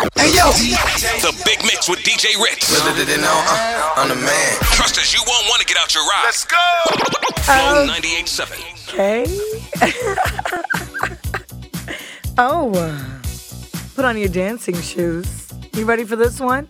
Hey yo, The Big Mix with DJ Ritz. little did they know uh, I'm the man. Trust us, you won't want to get out your ride. Let's go. Flow 98.7. Okay. oh, put on your dancing shoes. You ready for this one?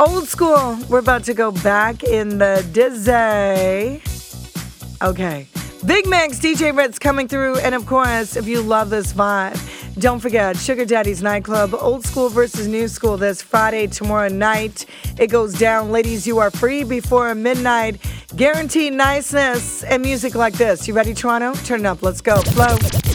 Old school. We're about to go back in the dizzy. Okay. Big Max, DJ Ritz coming through. And of course, if you love this vibe, don't forget Sugar Daddy's Nightclub, old school versus new school, this Friday, tomorrow night. It goes down. Ladies, you are free before midnight. Guaranteed niceness and music like this. You ready, Toronto? Turn it up. Let's go. Flow.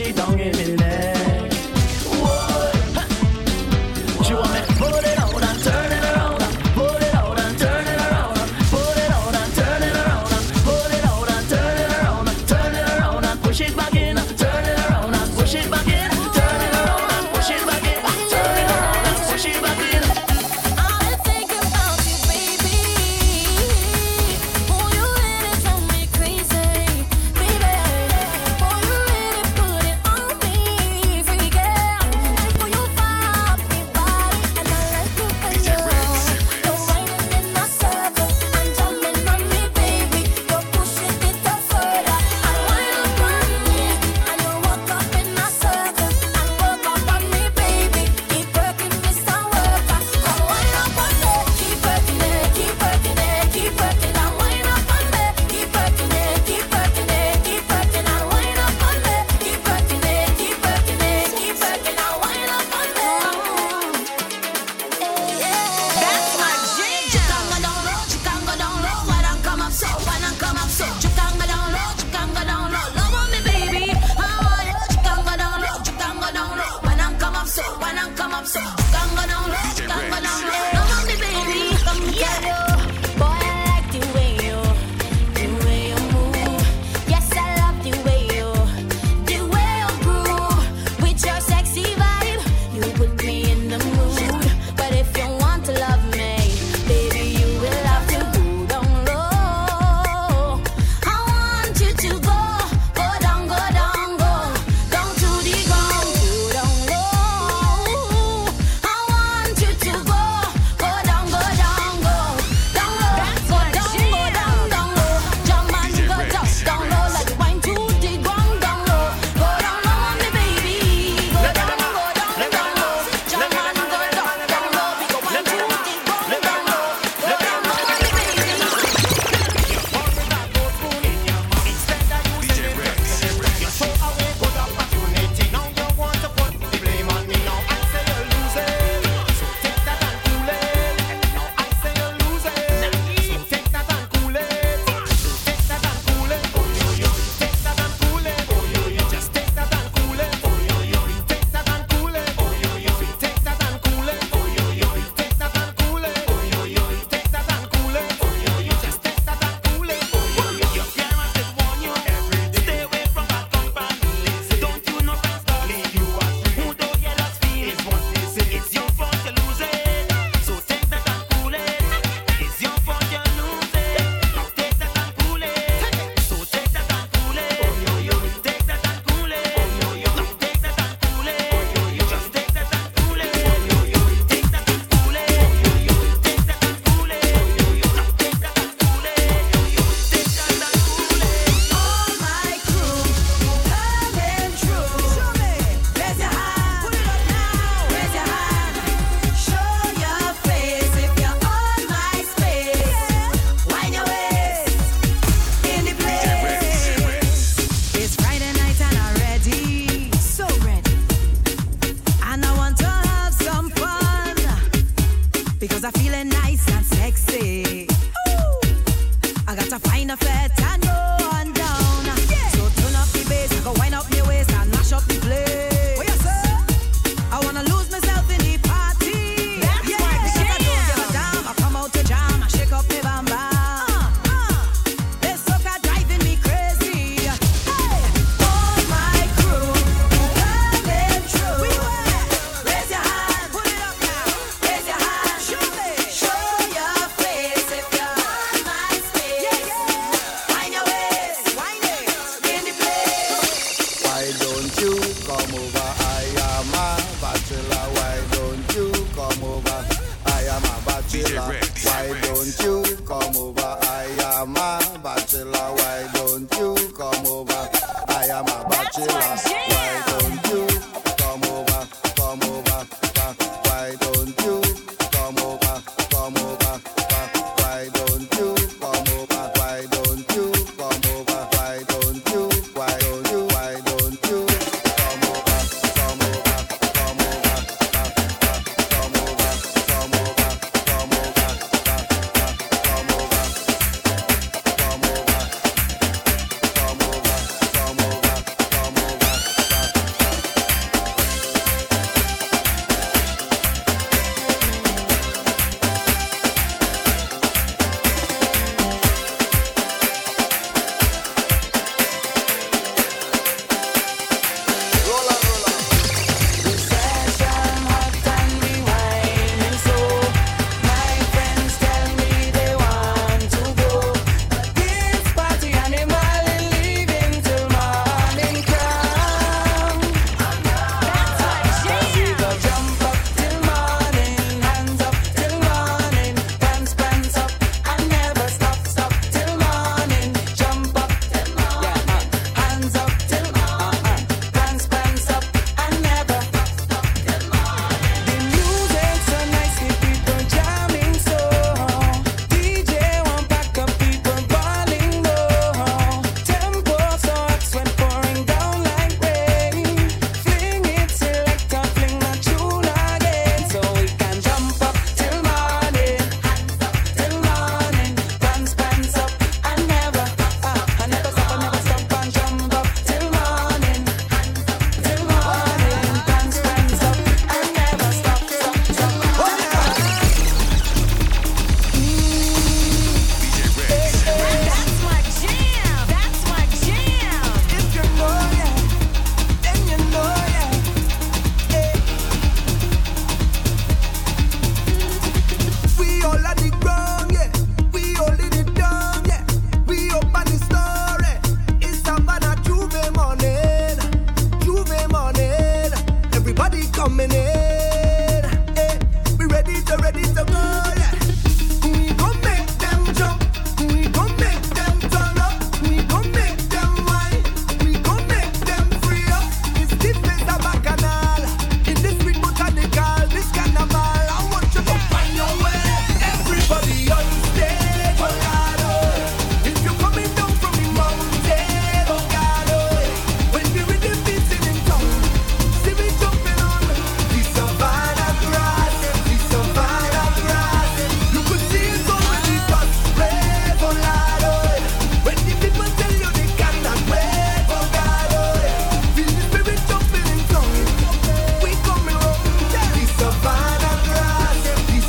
It down in me neck. Bachelor. Why don't you